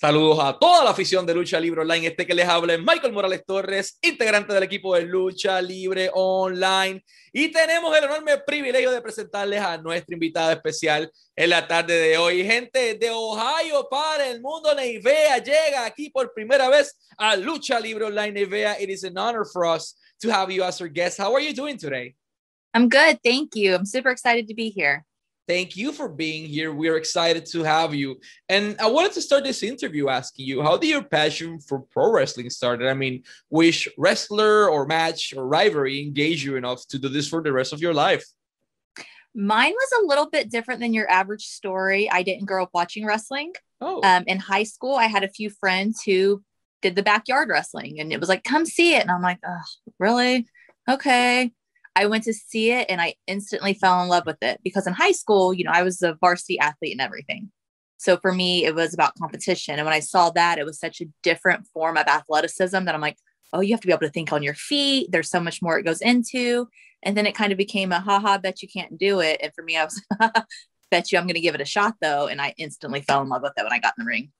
Saludos a toda la afición de Lucha Libre Online. Este que les habla es Michael Morales Torres, integrante del equipo de Lucha Libre Online. Y tenemos el enorme privilegio de presentarles a nuestra invitada especial en la tarde de hoy. Gente de Ohio para el mundo, Neivea llega aquí por primera vez a Lucha Libre Online. Neivea, it is an honor for us to have you as our guest. How are you doing today? I'm good. Thank you. I'm super excited to be here. Thank you for being here. We're excited to have you. And I wanted to start this interview asking you how did your passion for pro wrestling started? I mean, which wrestler or match or rivalry engaged you enough to do this for the rest of your life? Mine was a little bit different than your average story. I didn't grow up watching wrestling. Oh, Um, in high school, I had a few friends who did the backyard wrestling, and it was like, come see it. And I'm like, oh, really? Okay. I went to see it and I instantly fell in love with it because in high school, you know, I was a varsity athlete and everything. So for me, it was about competition. And when I saw that, it was such a different form of athleticism that I'm like, oh, you have to be able to think on your feet. There's so much more it goes into. And then it kind of became a haha, bet you can't do it. And for me, I was, bet you I'm going to give it a shot though. And I instantly fell in love with it when I got in the ring.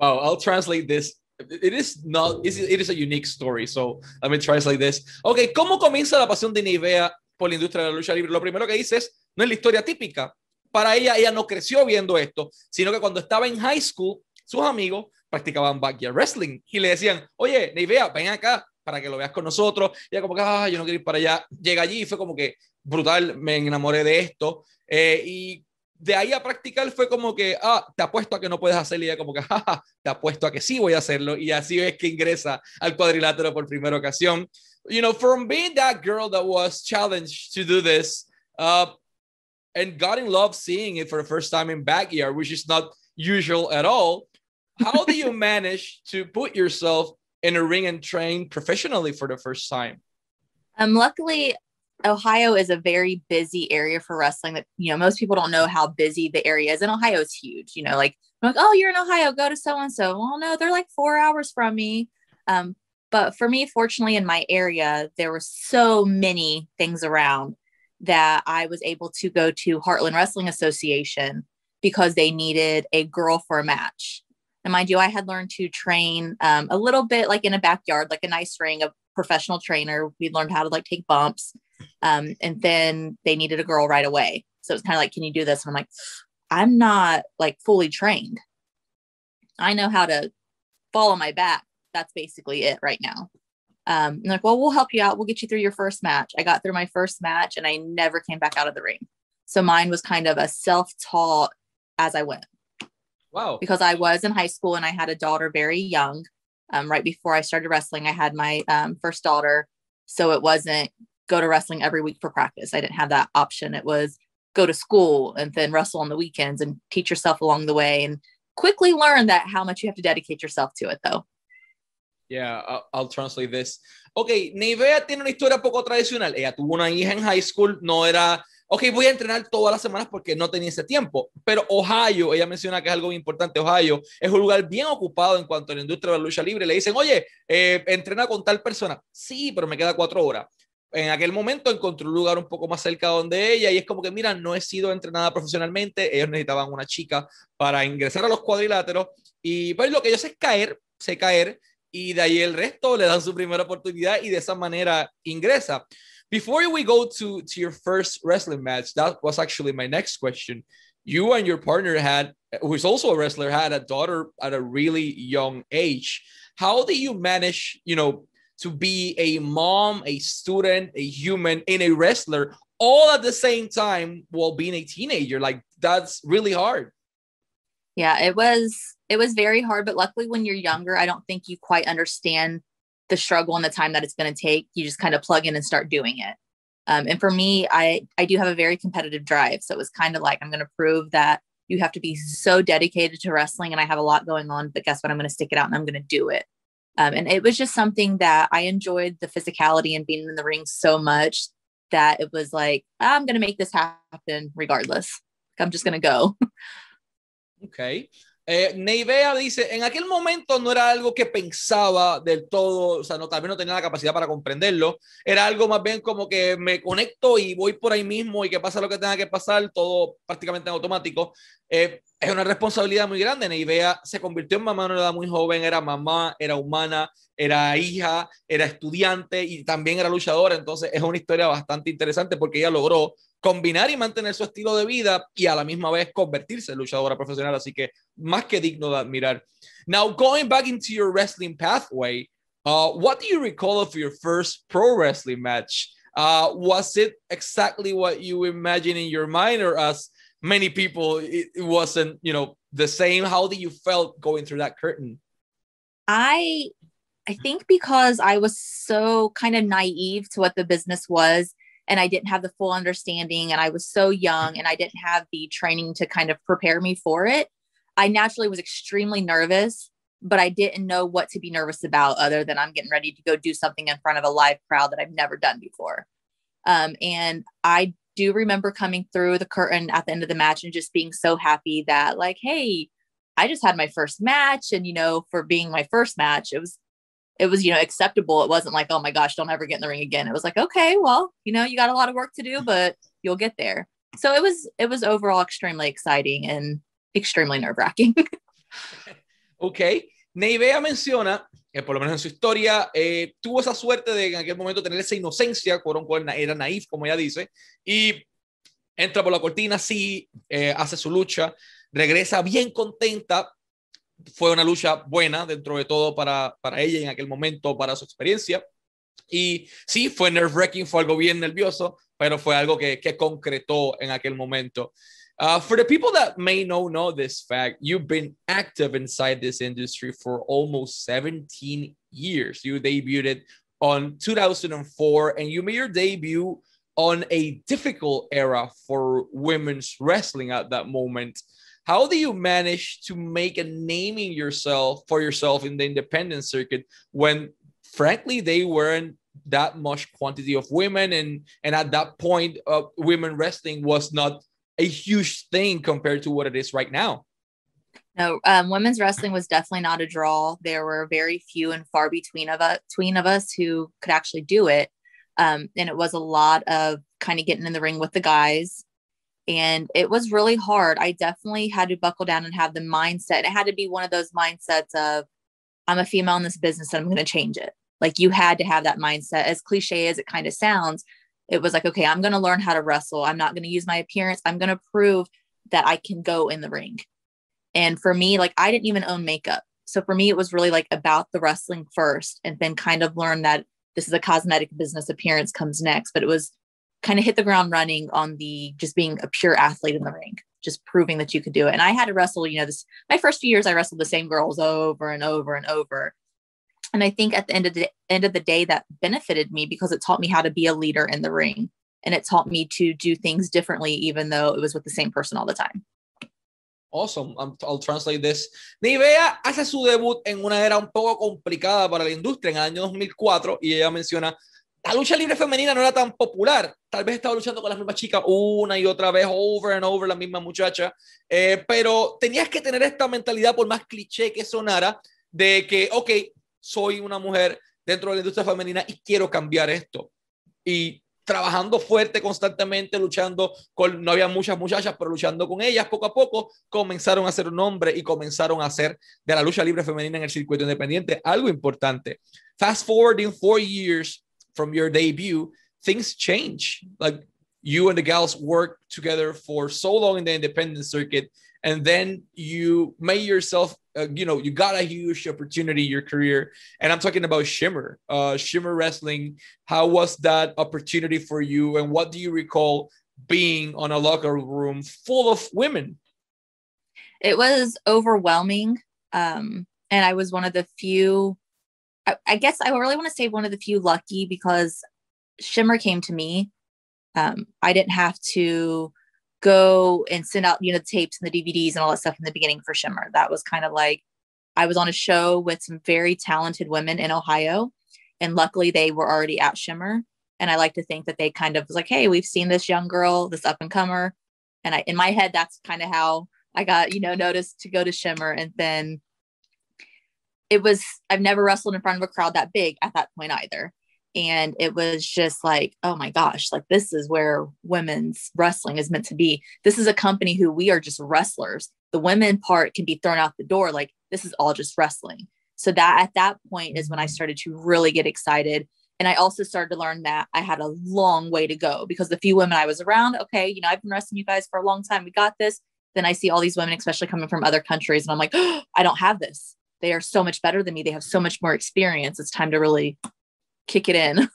wow. I'll translate this. It is not, it is- it a unique story. So let me translate this. Ok, ¿cómo comienza la pasión de Nivea por la industria de la lucha libre? Lo primero que dice es, no es la historia típica. Para ella, ella no creció viendo esto, sino que cuando estaba en high school, sus amigos practicaban backyard wrestling y le decían, oye, Nivea, ven acá para que lo veas con nosotros. Y ella como que, ah, yo no quiero ir para allá. Llega allí y fue como que brutal, me enamoré de esto. Eh, y de ahí a practicar fue como que, ah, te apuesto a que no puedes hacerlo. Y ella como que, jaja, te apuesto a que sí voy a hacerlo. Y así es que ingresa al cuadrilátero por primera ocasión. You know, from being that girl that was challenged to do this, uh, and got in love seeing it for the first time in backyard, which is not usual at all. How do you manage to put yourself in a ring and train professionally for the first time? Um, luckily, Ohio is a very busy area for wrestling. That you know, most people don't know how busy the area is, and Ohio is huge. You know, like like, oh, you're in Ohio, go to so and so. Well, no, they're like four hours from me. Um, but for me, fortunately, in my area, there were so many things around that I was able to go to Heartland Wrestling Association because they needed a girl for a match. And mind you, I had learned to train um, a little bit like in a backyard, like a nice ring, a professional trainer. We learned how to like take bumps. Um, and then they needed a girl right away. So it's kind of like, can you do this? And I'm like, I'm not like fully trained. I know how to fall on my back. That's basically it right now. Um, like, well, we'll help you out. We'll get you through your first match. I got through my first match and I never came back out of the ring. So mine was kind of a self taught as I went Wow. because I was in high school and I had a daughter very young. Um, right before I started wrestling, I had my um, first daughter. So it wasn't go to wrestling every week for practice. I didn't have that option. It was go to school and then wrestle on the weekends and teach yourself along the way and quickly learn that how much you have to dedicate yourself to it though. Yeah, I'll, I'll translate this. Ok, Nivea tiene una historia poco tradicional. Ella tuvo una en high school, no era, ok, voy a entrenar todas las semanas porque no tenía ese tiempo. Pero Ohio, ella menciona que es algo importante, Ohio es un lugar bien ocupado en cuanto a la industria de la lucha libre. Le dicen, oye, eh, entrena con tal persona. Sí, pero me queda cuatro horas. En aquel momento encontró un lugar un poco más cerca donde ella y es como que, mira, no he sido entrenada profesionalmente, ellos necesitaban una chica para ingresar a los cuadriláteros y pues lo que ellos es caer, sé caer y de ahí el resto le dan su primera oportunidad y de esa manera ingresa. Before we go to, to your first wrestling match, that was actually my next question. You and your partner had, who is also a wrestler, had a daughter at a really young age. How do you manage, you know, to be a mom, a student, a human, and a wrestler all at the same time while being a teenager? Like that's really hard. Yeah, it was it was very hard, but luckily when you're younger, I don't think you quite understand the struggle and the time that it's going to take. You just kind of plug in and start doing it. Um, and for me, I I do have a very competitive drive, so it was kind of like I'm going to prove that you have to be so dedicated to wrestling, and I have a lot going on. But guess what? I'm going to stick it out and I'm going to do it. Um, and it was just something that I enjoyed the physicality and being in the ring so much that it was like I'm going to make this happen regardless. I'm just going to go. Ok. Eh, Neivea dice, en aquel momento no era algo que pensaba del todo, o sea, no, tal vez no tenía la capacidad para comprenderlo, era algo más bien como que me conecto y voy por ahí mismo y que pasa lo que tenga que pasar, todo prácticamente en automático. Eh, es una responsabilidad muy grande. Neivea se convirtió en mamá a una edad muy joven, era mamá, era humana, era hija, era estudiante y también era luchadora. Entonces es una historia bastante interesante porque ella logró combinar y mantener su estilo de vida y a la misma vez convertirse en luchadora profesional. Así que más que digno de admirar. Now, going back into your wrestling pathway, uh, what do you recall of your first pro wrestling match? Uh, was it exactly what you imagine in your mind, or as many people, it, it wasn't, you know, the same? How did you felt going through that curtain? I I think because I was so kind of naive to what the business was and I didn't have the full understanding and I was so young and I didn't have the training to kind of prepare me for it. I naturally was extremely nervous, but I didn't know what to be nervous about other than I'm getting ready to go do something in front of a live crowd that I've never done before. Um, and I do remember coming through the curtain at the end of the match and just being so happy that like hey i just had my first match. And you know for being my first match it was it was you know acceptable. It wasn't like oh my gosh don't ever get in the ring again. It was like okay well you know you got a lot of work to do but you'll get there. So it was it was overall extremely exciting and extremely nerve wracking okay Neivea menciona que por lo menos en su historia eh, tuvo esa suerte de en aquel momento tener esa inocencia, era naif, como ella dice, y entra por la cortina, sí, eh, hace su lucha, regresa bien contenta, fue una lucha buena dentro de todo para, para ella en aquel momento, para su experiencia, y sí, fue nerve-wracking, fue algo bien nervioso, pero fue algo que, que concretó en aquel momento. Uh, for the people that may not know this fact, you've been active inside this industry for almost 17 years. You debuted on 2004 and you made your debut on a difficult era for women's wrestling at that moment. How do you manage to make a naming yourself for yourself in the independent circuit when frankly they weren't that much quantity of women and and at that point uh, women wrestling was not a huge thing compared to what it is right now. No, um, women's wrestling was definitely not a draw. There were very few and far between of us, between of us who could actually do it. Um, and it was a lot of kind of getting in the ring with the guys. And it was really hard. I definitely had to buckle down and have the mindset. It had to be one of those mindsets of, I'm a female in this business and I'm going to change it. Like you had to have that mindset, as cliche as it kind of sounds it was like, okay, I'm going to learn how to wrestle. I'm not going to use my appearance. I'm going to prove that I can go in the ring. And for me, like, I didn't even own makeup. So for me, it was really like about the wrestling first and then kind of learn that this is a cosmetic business appearance comes next. But it was kind of hit the ground running on the just being a pure athlete in the ring, just proving that you could do it. And I had to wrestle, you know, this my first few years, I wrestled the same girls over and over and over and i think at the end of the end of the day that benefited me because it taught me how to be a leader in the ring and it taught me to do things differently even though it was with the same person all the time Awesome. I'll translate this. Nevaeh hace su debut en una era un poco complicada para la industria en el año 2004 y ella menciona la lucha libre femenina no era tan popular. Tal vez estaba luchando con las mismas chicas una y otra vez, over and over, la misma muchacha. Eh, pero tenías que tener esta mentalidad, por más cliché que sonara, de que, ok, soy una mujer dentro de la industria femenina y quiero cambiar esto. Y trabajando fuerte constantemente, luchando con, no había muchas muchachas, pero luchando con ellas, poco a poco comenzaron a hacer un nombre y comenzaron a hacer de la lucha libre femenina en el circuito independiente algo importante. Fast forwarding four years from your debut, things change. Like you and the gals worked together for so long in the independent circuit and then you made yourself uh, you know you got a huge opportunity your career. And i'm talking about shimmer uh, shimmer wrestling. How was that opportunity for you? And what do you recall being on a locker room full of women? It was overwhelming um, and i was one of the few I, I guess i really want to say one of the few lucky because shimmer came to me. Um, i didn't have to go and send out, you know, the tapes and the DVDs and all that stuff in the beginning for Shimmer. That was kind of like I was on a show with some very talented women in Ohio. And luckily they were already at Shimmer. And I like to think that they kind of was like, hey, we've seen this young girl, this up and comer. And I in my head, that's kind of how I got, you know, noticed to go to Shimmer. And then it was I've never wrestled in front of a crowd that big at that point either and it was just like oh my gosh like this is where women's wrestling is meant to be this is a company who we are just wrestlers the women part can be thrown out the door. Like this is all just wrestling. So that at that point is when I mm-hmm. started to really get excited. And I also started to learn that I had a long way to go because the few women I was around, okay, you know, I've been wrestling you guys for a long time. We got this. Then I see all these women, especially coming from other countries, and I'm like, oh, I don't have this. They are so much better than me. They have so much more experience. It's time to really kick it in.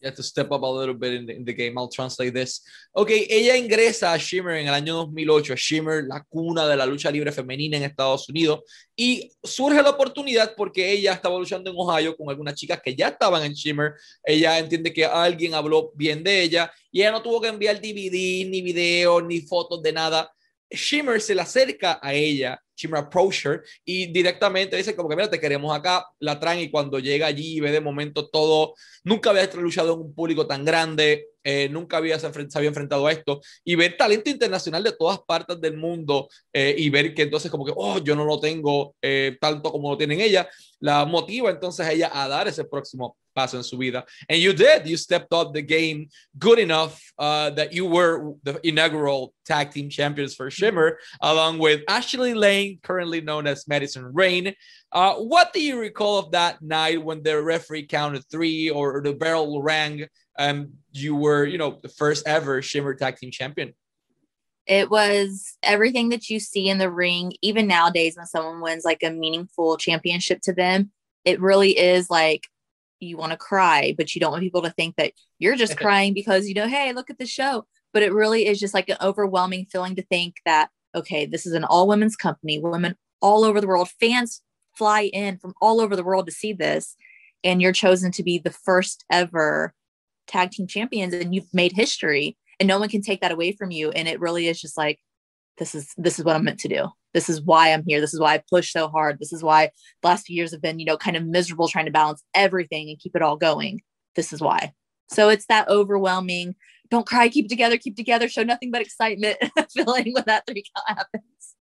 You have to step up a little bit in the, in the, game. I'll translate this. Ok, ella ingresa a Shimmer en el año 2008, Shimmer, la cuna de la lucha libre femenina en Estados Unidos, y surge la oportunidad porque ella estaba luchando en Ohio con algunas chicas que ya estaban en Shimmer. Ella entiende que alguien habló bien de ella y ella no tuvo que enviar DVD, ni video, ni fotos de nada. Shimmer se le acerca a ella Shimmer approach her y directamente dice como que mira, te queremos acá, la traen y cuando llega allí ve de momento todo, nunca había luchado en un público tan grande, eh, nunca había, se, había enfrentado a esto y ver talento internacional de todas partes del mundo eh, y ver que entonces como que, oh, yo no lo tengo eh, tanto como lo tienen ella, la motiva entonces ella a dar ese próximo paso en su vida. And you did, you stepped up the game good enough uh, that you were the inaugural tag team champions for Shimmer, along with Ashley Lane, currently known as Madison Rain. Uh, what do you recall of that night when the referee counted three or the bell rang and you were, you know, the first ever Shimmer tag team champion? It was everything that you see in the ring, even nowadays when someone wins like a meaningful championship to them, it really is like you want to cry, but you don't want people to think that you're just crying because you know, hey, look at the show. But it really is just like an overwhelming feeling to think that, okay, this is an all women's company, women all over the world, fans fly in from all over the world to see this. And you're chosen to be the first ever tag team champions and you've made history and no one can take that away from you. And it really is just like, this is this is what I'm meant to do. This is why I'm here. This is why I push so hard. This is why the last few years have been, you know, kind of miserable trying to balance everything and keep it all going. This is why. So it's that overwhelming, don't cry, keep together, keep together, show nothing but excitement feeling when that three count happens.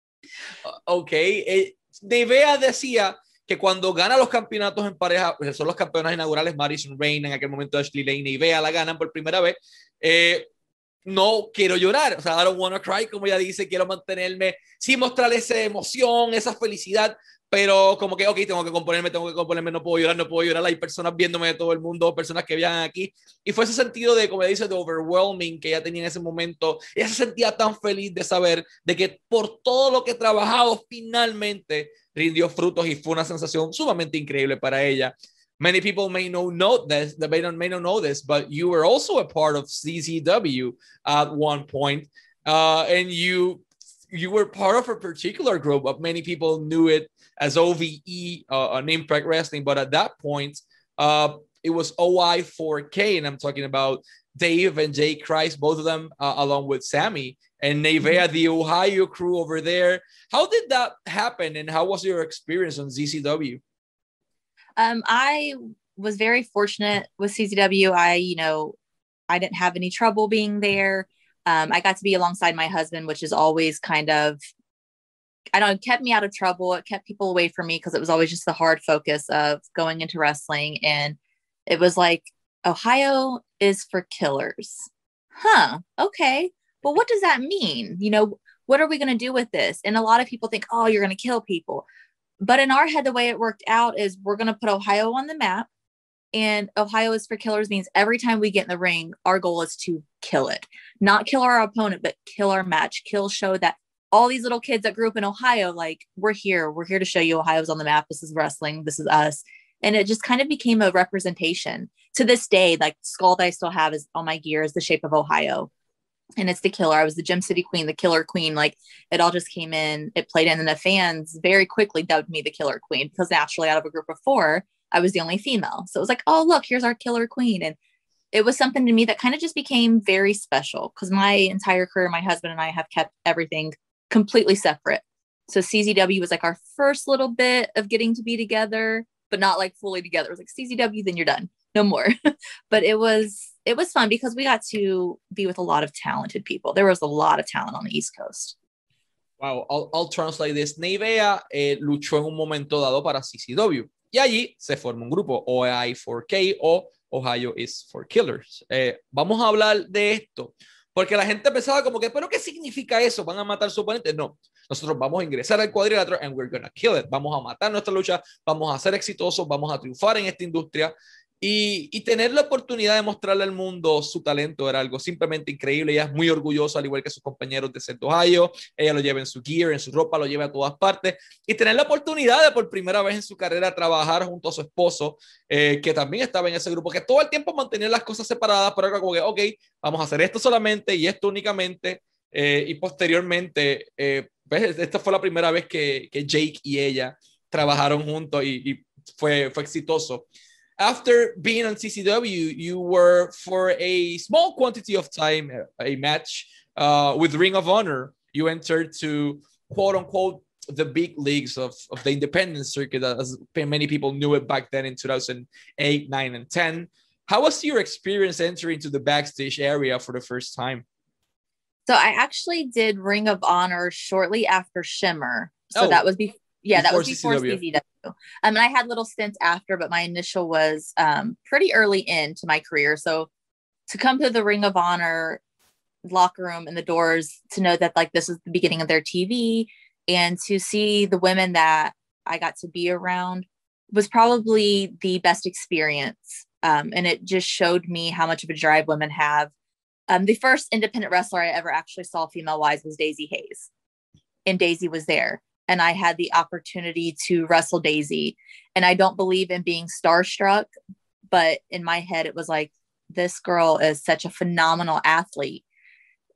Ok, eh, Nevaeh decía que cuando gana los campeonatos en pareja, son los campeones inaugurales, Madison Rain, en aquel momento Ashley Lane y Bea la ganan por primera vez, eh, no quiero llorar, o sea, I don't wanna cry, como ella dice, quiero mantenerme, sí mostrar esa emoción, esa felicidad, pero como que, ok, tengo que componerme, tengo que componerme, no puedo llorar, no puedo llorar, hay personas viéndome de todo el mundo, personas que viajan aquí, y fue ese sentido de, como ella dice, de overwhelming que ella tenía en ese momento, ella se sentía tan feliz de saber de que por todo lo que he trabajado, finalmente rindió frutos y fue una sensación sumamente increíble para ella. Many people may know this they may not, may not know this but you were also a part of CZW at one point uh, and you you were part of a particular group but many people knew it as ove uh, on impact wrestling but at that point uh, it was oi4k and i'm talking about dave and Jake Crist both of them uh, along with sammy and Nevaeh, the ohio crew over there. How did that happen and how was your experience on CZW um, I was very fortunate with CZW. I, you know, I didn't have any trouble being there. Um, I got to be alongside my husband, which is always kind of, I don't know, kept me out of trouble. It kept people away from me because it was always just the hard focus of going into wrestling. And it was like, Ohio is for killers. Huh. Okay. Well, what does that mean? You know, what are we going to do with this? And a lot of people think, oh, you're going to kill people. But in our head, the way it worked out is we're going to put Ohio on the map. And Ohio is for killers means every time we get in the ring, our goal is to kill it, not kill our opponent, but kill our match, kill, show that all these little kids that grew up in Ohio, like, we're here. We're here to show you Ohio's on the map. This is wrestling. This is us. And it just kind of became a representation. To this day, like, skull that I still have is on my gear is the shape of Ohio and it's the killer. I was the Gem City Queen, the Killer Queen. Like it all just came in, it played in, and the fans very quickly dubbed me the Killer Queen because naturally, out of a group of four, I was the only female. So it was like, oh look, here's our Killer Queen, and it was something to me that kind of just became very special because my entire career, my husband and I have kept everything completely separate. So CZW was like our first little bit of getting to be together, but not like fully together. It was like CZW, then you're done, no more. but it was it was fun because we got to be with a lot of talented people. There was a lot of talent on the East Coast. Wow, I'll, I'll translate this. Nevea eh, luchó en un momento dado para CCW y allí se formó un grupo OI4K o Ohio is for Killers. Eh, vamos a hablar de esto porque la gente pensaba como que, ¿pero qué significa eso? ¿Van a matar a su oponente? No. nosotros vamos a ingresar al cuadrilátero and we're gonna kill it. Vamos a matar nuestra lucha, vamos a ser exitosos, vamos a triunfar en esta industria. Y, tener la oportunidad de mostrarle al mundo su talento era algo simplemente increíble. Ella es muy orgullosa, al igual que sus compañeros de Centro Ohio. Ella lo lleva en su gear, en su ropa, lo lleva a todas partes. Y tener la oportunidad de por primera vez en su carrera trabajar junto a su esposo, eh, que también estaba en ese grupo, que todo el tiempo mantenía las cosas separadas, pero era como que, ok, vamos a hacer esto solamente y esto únicamente. Eh, y posteriormente, eh, pues, esta fue la primera vez que, que Jake y ella trabajaron juntos y, y fue, fue exitoso. After being on CZW, you were for a small quantity of time, a match uh, with Ring of Honor. You entered to quote unquote the big leagues of, of the independent circuit, as many people knew it back then in 2008, 9, and 10. How was your experience entering to the backstage area for the first time? So I actually did Ring of Honor shortly after Shimmer. So oh, that was before yeah, that was before CZW. CZW. Um, and I had little stints after, but my initial was um, pretty early into my career. So to come to the Ring of Honor locker room and the doors to know that like this is the beginning of their TV and to see the women that I got to be around was probably the best experience. Um, and it just showed me how much of a drive women have. Um, the first independent wrestler I ever actually saw female wise was Daizee Haze, and Daizee was there and I had the opportunity to wrestle Daizee. And I don't believe in being starstruck, but in my head, it was like, this girl is such a phenomenal athlete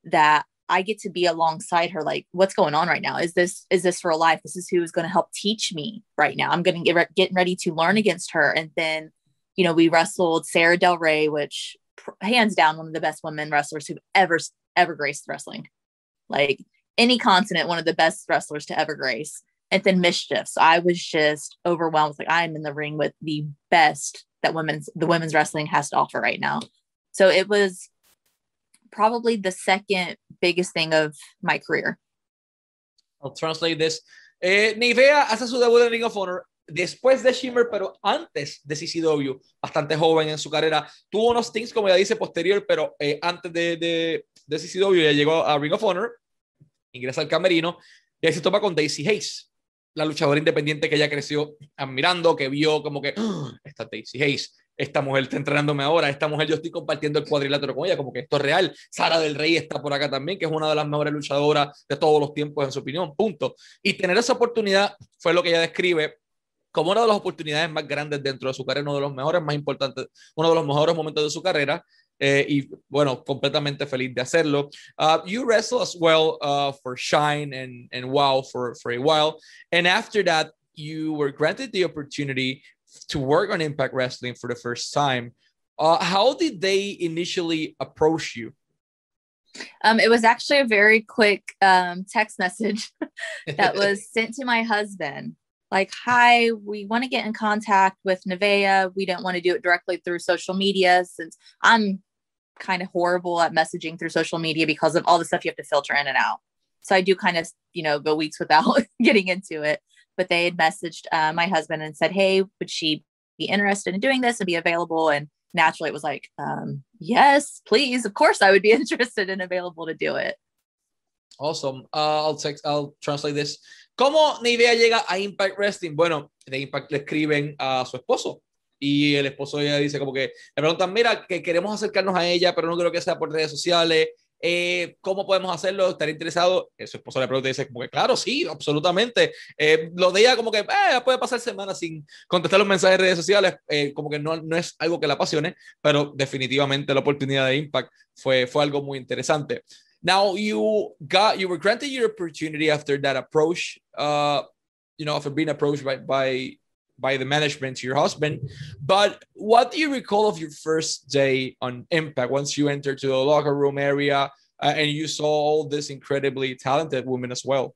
that I get to be alongside her. Like, what's going on right now? Is this is this real life? This is who is going to help teach me right now. I'm going to get getting ready to learn against her. And then, you know, we wrestled Sara Del Rey, which hands down one of the best women wrestlers who've ever ever graced wrestling. Like any continent one of the best wrestlers to ever grace. And then MsChif. So I was just overwhelmed. Like I'm in the ring with the best that women's the women's wrestling has to offer right now. So it was probably the second biggest thing of my career. I'll translate this. Eh, Nevaeh hace su debut en Ring of Honor después de Shimmer, pero antes de CZW, bastante joven en su carrera. Tuvo unos things, como ya dice, posterior, pero eh, antes de, de, de CZW ya llegó a Ring of Honor ingresa al camerino y ahí se topa con Daisy Hayes, la luchadora independiente que ella creció admirando, que vio como que, ¡Ah! esta Daisy Hayes, esta mujer está entrenándome ahora, esta mujer yo estoy compartiendo el cuadrilátero con ella, como que esto es real. Sara del Rey está por acá también, que es una de las mejores luchadoras de todos los tiempos, en su opinión, punto. Y tener esa oportunidad fue lo que ella describe como una de las oportunidades más grandes dentro de su carrera, uno de los mejores, más importantes, uno de los mejores momentos de su carrera. Eh, y bueno, completamente feliz de hacerlo. Uh, you wrestled as well uh, for Shine and, and WoW for, for a while. And after that, you were granted the opportunity to work on Impact Wrestling for the first time. Uh, how did they initially approach you? Um, it was actually a very quick um, text message that was sent to my husband. Like, hi, we want to get in contact with Nevaeh. We don't want to do it directly through social media since I'm kind of horrible at messaging through social media because of all the stuff you have to filter in and out. So I do kind of, you know, go weeks without getting into it. But they had messaged uh, my husband and said, hey, would she be interested in doing this and be available? And naturally it was like, um, yes, please. Of course I would be interested and available to do it. Awesome. Uh, I'll text, I'll translate this. ¿Cómo Nevaeh llega a Impact Wrestling? Bueno, de Impact le escriben a su esposo, y el esposo de ella dice como que le preguntan, mira, que queremos acercarnos a ella, pero no creo que sea por redes sociales. Eh, ¿Cómo podemos hacerlo? ¿Estar interesado? Eh, su esposo le pregunta y dice como que claro, sí, absolutamente. Eh, lo de ella como que puede pasar semanas sin contestar los mensajes de redes sociales, como que no, no es algo que la apasione, pero definitivamente la oportunidad de Impact fue, fue algo muy interesante. Now you got you were granted your opportunity after that approach, uh, you know, after being approached by by by the management to your husband. But what do you recall of your first day on Impact once you entered to the locker room area uh, and you saw all this incredibly talented women as well?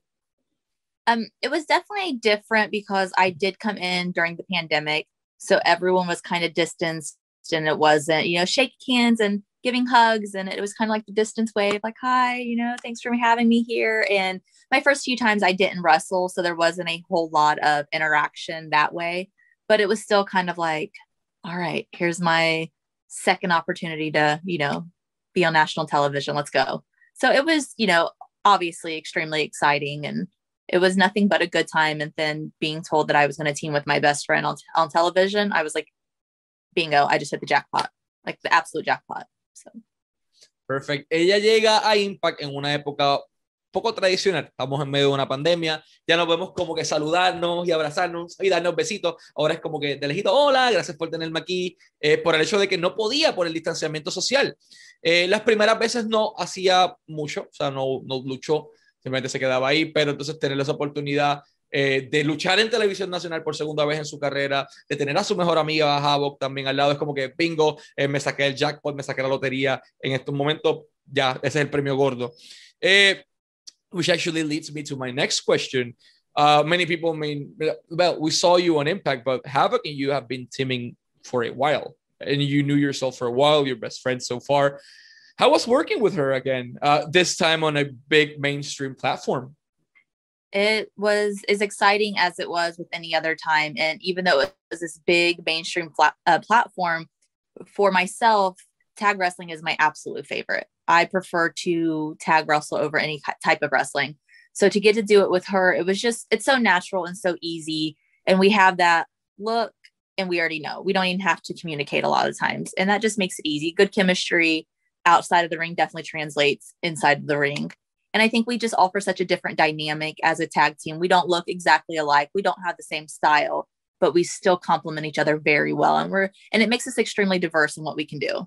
Um, it was definitely different because I did come in during the pandemic, so everyone was kind of distanced, and it wasn't you know shaking hands and giving hugs, and it was kind of like the distance wave, like hi, you know, thanks for having me here, and my first few times I didn't wrestle, so there wasn't a whole lot of interaction that way. But it was still kind of like, all right, here's my second opportunity to, you know, be on national television. Let's go. So it was, you know, obviously extremely exciting and it was nothing but a good time. And then being told that I was going to team with my best friend on, on television, I was like, bingo, I just hit the jackpot, like the absolute jackpot. So. Perfect. Ella llega a Impact en una época poco tradicional. Estamos en medio de una pandemia, ya nos vemos como que saludarnos y abrazarnos y darnos besitos. Ahora es como que de lejito, hola, gracias por tenerme aquí, eh, por el hecho de que no podía por el distanciamiento social. Eh, las primeras veces no hacía mucho, o sea, no, no luchó, simplemente se quedaba ahí, pero entonces tener esa oportunidad eh, de luchar en televisión nacional por segunda vez en su carrera, de tener a su mejor amiga Havok también al lado, es como que bingo, me saqué el jackpot, me saqué la lotería, en estos momentos ya, ese es el premio gordo. Eh, which actually leads me to my next question. Uh, many people mean, well, we saw you on Impact, but Havok and you have been teaming for a while, and you knew yourself for a while, your best friend so far. How was working with her again, uh, this time on a big mainstream platform? It was as exciting as it was with any other time. And even though it was this big mainstream uh, platform, for myself, tag wrestling is my absolute favorite. I prefer to tag wrestle over any type of wrestling. So to get to do it with her, it was just, it's so natural and so easy. And we have that look and we already know. We don't even have to communicate a lot of times. And that just makes it easy. Good chemistry outside of the ring definitely translates inside of the ring. And I think we just offer such a different dynamic as a tag team. We don't look exactly alike. We don't have the same style, but we still complement each other very well. And we're, and it makes us extremely diverse in what we can do.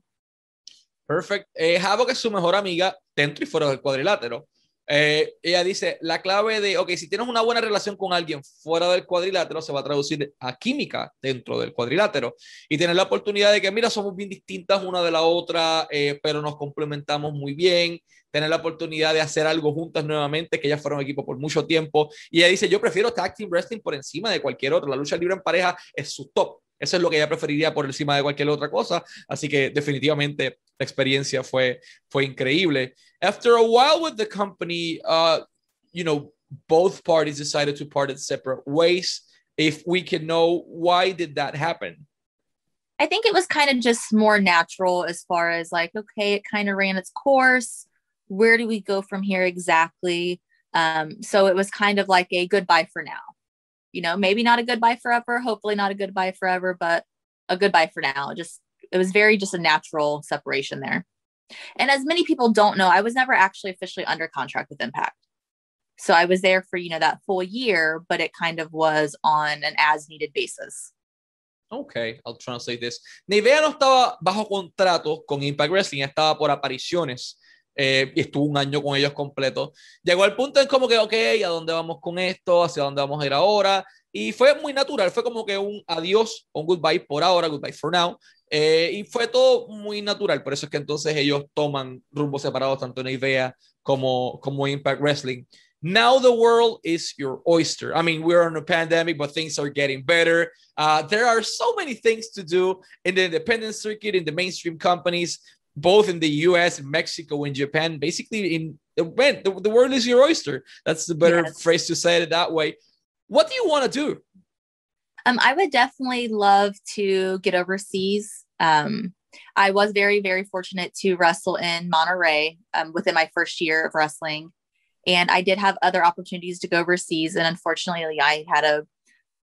Perfect. Eh, Havok es su mejor amiga dentro y fuera del cuadrilátero. Eh, ella dice, la clave de, ok, si tienes una buena relación con alguien fuera del cuadrilátero, se va a traducir a química dentro del cuadrilátero. Y tener la oportunidad de que, mira, somos bien distintas una de la otra, eh, pero nos complementamos muy bien. Tener la oportunidad de hacer algo juntas nuevamente, que ya fueron equipo por mucho tiempo. Y ella dice, yo prefiero tag team wrestling por encima de cualquier otro. La lucha libre en pareja es su top. Eso es lo que ella preferiría por encima de cualquier otra cosa. Así que definitivamente la experiencia fue, fue increíble. After a while with the company, uh, you know, both parties decided to part in separate ways. If we can know why did that happen? I think it was kind of just more natural as far as like, okay, it kind of ran its course. Where do we go from here exactly? Um, so it was kind of like a goodbye for now you know, maybe not a goodbye forever, hopefully not a goodbye forever, but a goodbye for now. Just it was very just a natural separation there. And as many people don't know, I was never actually officially under contract with Impact. So I was there for, you know, that full year, but it kind of was on an as needed basis. Okay, I'll translate this. Nevaeh no estaba bajo contrato con Impact Wrestling, estaba por apariciones. Eh, y estuvo un año con ellos completo. Llegó al punto en como que, ok, ¿a dónde vamos con esto? ¿Hacia dónde vamos a ir ahora? Y fue muy natural, fue como que un adiós, un goodbye por ahora, goodbye for now. Eh, y fue todo muy natural, por eso es que entonces ellos toman rumbos separados, tanto en IVEA como, como Impact Wrestling. Now the world is your oyster. I mean, we're in a pandemic, but things are getting better. Uh, there are so many things to do in the independent circuit, in the mainstream companies. Both in the US, Mexico, and Japan. Basically, in when the, the world is your oyster. That's the better yes. phrase to say it that way. What do you want to do? Um, I would definitely love to get overseas. Um, I was very, very fortunate to wrestle in Monterrey um, within my first year of wrestling. And I did have other opportunities to go overseas. And unfortunately, I had a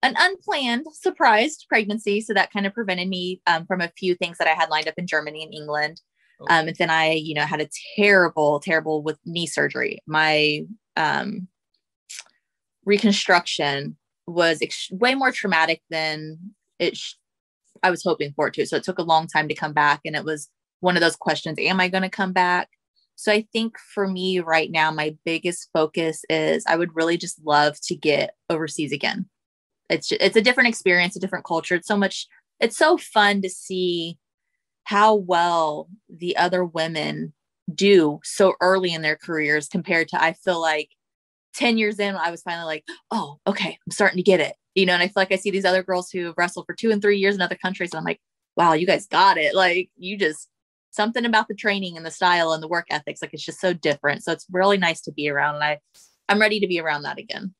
an unplanned surprised pregnancy. So that kind of prevented me um, from a few things that I had lined up in Germany and England. Um, and then I, you know, had a terrible, terrible with knee surgery. My um, reconstruction was ex- way more traumatic than it sh- I was hoping for it to. So it took a long time to come back. And it was one of those questions Am I going to come back? So I think for me right now, my biggest focus is I would really just love to get overseas again. It's just, it's a different experience, a different culture. It's so much. It's so fun to see how well the other women do so early in their careers compared to I feel like 10 years in, I was finally like, oh, okay, I'm starting to get it. You know, and I feel like I see these other girls who have wrestled for two and three years in other countries. And I'm like, wow, you guys got it. Like you just something about the training and the style and the work ethics. Like it's just so different. So it's really nice to be around. And I I'm ready to be around that again.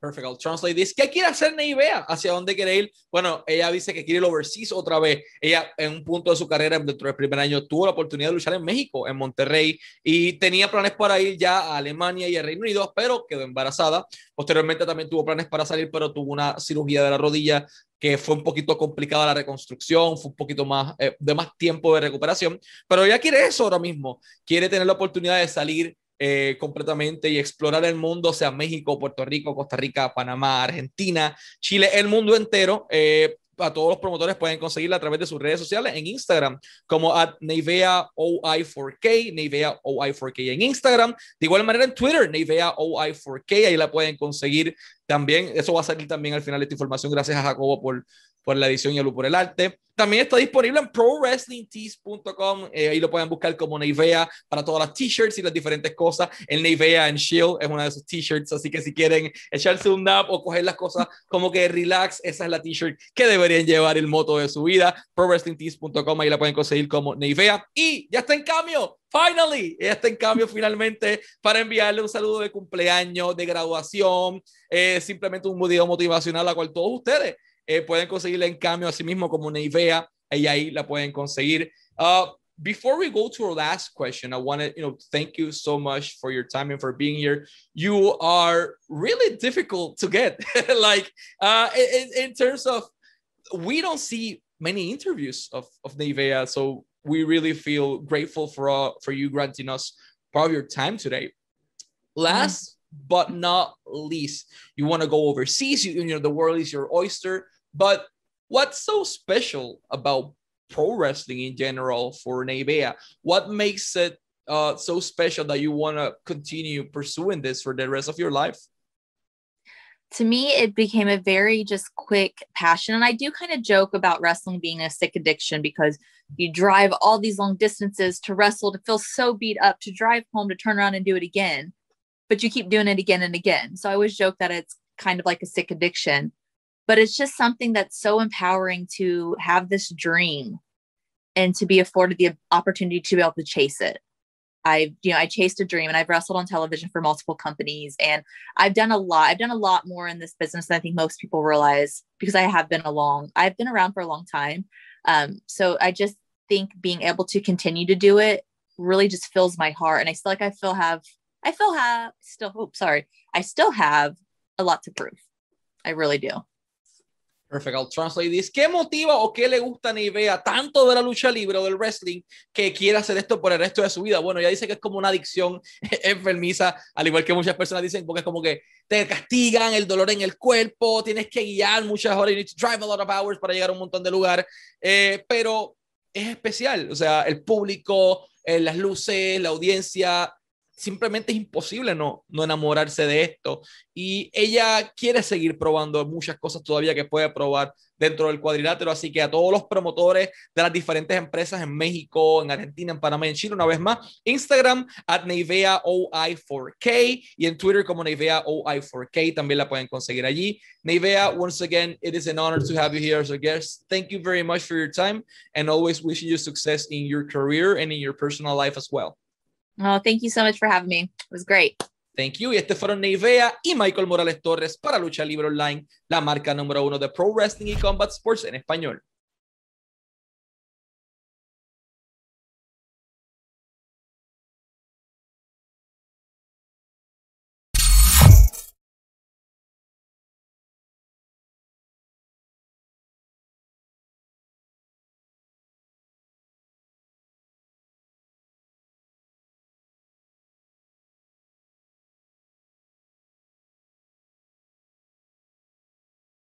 Perfect. I'll translate this. ¿Qué quiere hacer Neivea? ¿Hacia dónde quiere ir? Bueno, ella dice que quiere el overseas otra vez. Ella, en un punto de su carrera, dentro del primer año, tuvo la oportunidad de luchar en México, en Monterrey, y tenía planes para ir ya a Alemania y a Reino Unido, pero quedó embarazada. Posteriormente también tuvo planes para salir, pero tuvo una cirugía de la rodilla que fue un poquito complicada la reconstrucción, fue un poquito más eh, de más tiempo de recuperación, pero ella quiere eso ahora mismo, quiere tener la oportunidad de salir eh, completamente y explorar el mundo, sea México, Puerto Rico, Costa Rica, Panamá, Argentina, Chile, el mundo entero. Eh, a todos los promotores pueden conseguirla a través de sus redes sociales en Instagram, como at Neivea OI4K, Neivea OI4K en Instagram. De igual manera en Twitter, Neivea OI4K, ahí la pueden conseguir también. Eso va a salir también al final de esta información. Gracias a Jacobo por, por la edición y a Lu por el arte. También está disponible en prowrestlingtees.com. Eh, ahí lo pueden buscar como Neivea para todas las t-shirts y las diferentes cosas. El Neivea en Shield es una de esos t-shirts, así que si quieren echarse un nap o coger las cosas como que relax, esa es la t-shirt que deberían llevar el moto de su vida. prowrestlingtees.com, ahí la pueden conseguir como Neivea. Y ya está en cambio. Finally, ya está en cambio finalmente para enviarle un saludo de cumpleaños, de graduación, eh, simplemente un video motivacional a cual todos ustedes eh, pueden conseguirla en Cameo así mismo como una IVEA y ahí la pueden conseguir. Uh, before we go to our last question, I want to, you know, thank you so much for your time and for being here. You are really difficult to get, like uh, in, in, terms of we don't see many interviews of of Nevaeh, so we really feel grateful for uh, for you granting us part of your time today. Last mm. but not least, you want to go overseas. You, you know, the world is your oyster. But what's so special about pro wrestling in general for Nevaeh? What makes it uh, so special that you want to continue pursuing this for the rest of your life? To me, it became a very just quick passion. And I do kind of joke about wrestling being a sick addiction because you drive all these long distances to wrestle, to feel so beat up, to drive home, to turn around and do it again. But you keep doing it again and again. So I always joke that it's kind of like a sick addiction but it's just something that's so empowering to have this dream and to be afforded the opportunity to be able to chase it. I've, you know, I chased a dream and I've wrestled on television for multiple companies and I've done a lot. I've done a lot more in this business than I think most people realize because I have been along. I've been around for a long time. Um, so I just think being able to continue to do it really just fills my heart. And I still like I still have I feel have still hope, sorry. I still have a lot to prove. I really do. Perfect, I'll translate this. ¿Qué motiva o qué le gusta a Nivea tanto de la lucha libre o del wrestling que quiere hacer esto por el resto de su vida? Bueno, ya dice que es como una adicción enfermiza, al igual que muchas personas dicen, porque es como que te castigan el dolor en el cuerpo, tienes que guiar muchas horas, you need to drive a lot of hours para llegar a un montón de lugares, eh, pero es especial, o sea, el público, eh, las luces, la audiencia, simplemente es imposible no, no enamorarse de esto. Y ella quiere seguir probando muchas cosas todavía que puede probar dentro del cuadrilátero. Así que a todos los promotores de las diferentes empresas en México, en Argentina, en Panamá, en Chile, una vez más, Instagram at Neivea OI4K y en Twitter como Neivea OI4K también la pueden conseguir allí. Neivea, once again, it is an honor to have you here as a guest. Thank you very much for your time and always wishing you success in your career and in your personal life as well. Oh, thank you so much for having me. It was great. Thank you. Y este fueron Nevaeh y Michael Morales Torres para Lucha Libre Online, la marca número uno de Pro Wrestling y Combat Sports en español.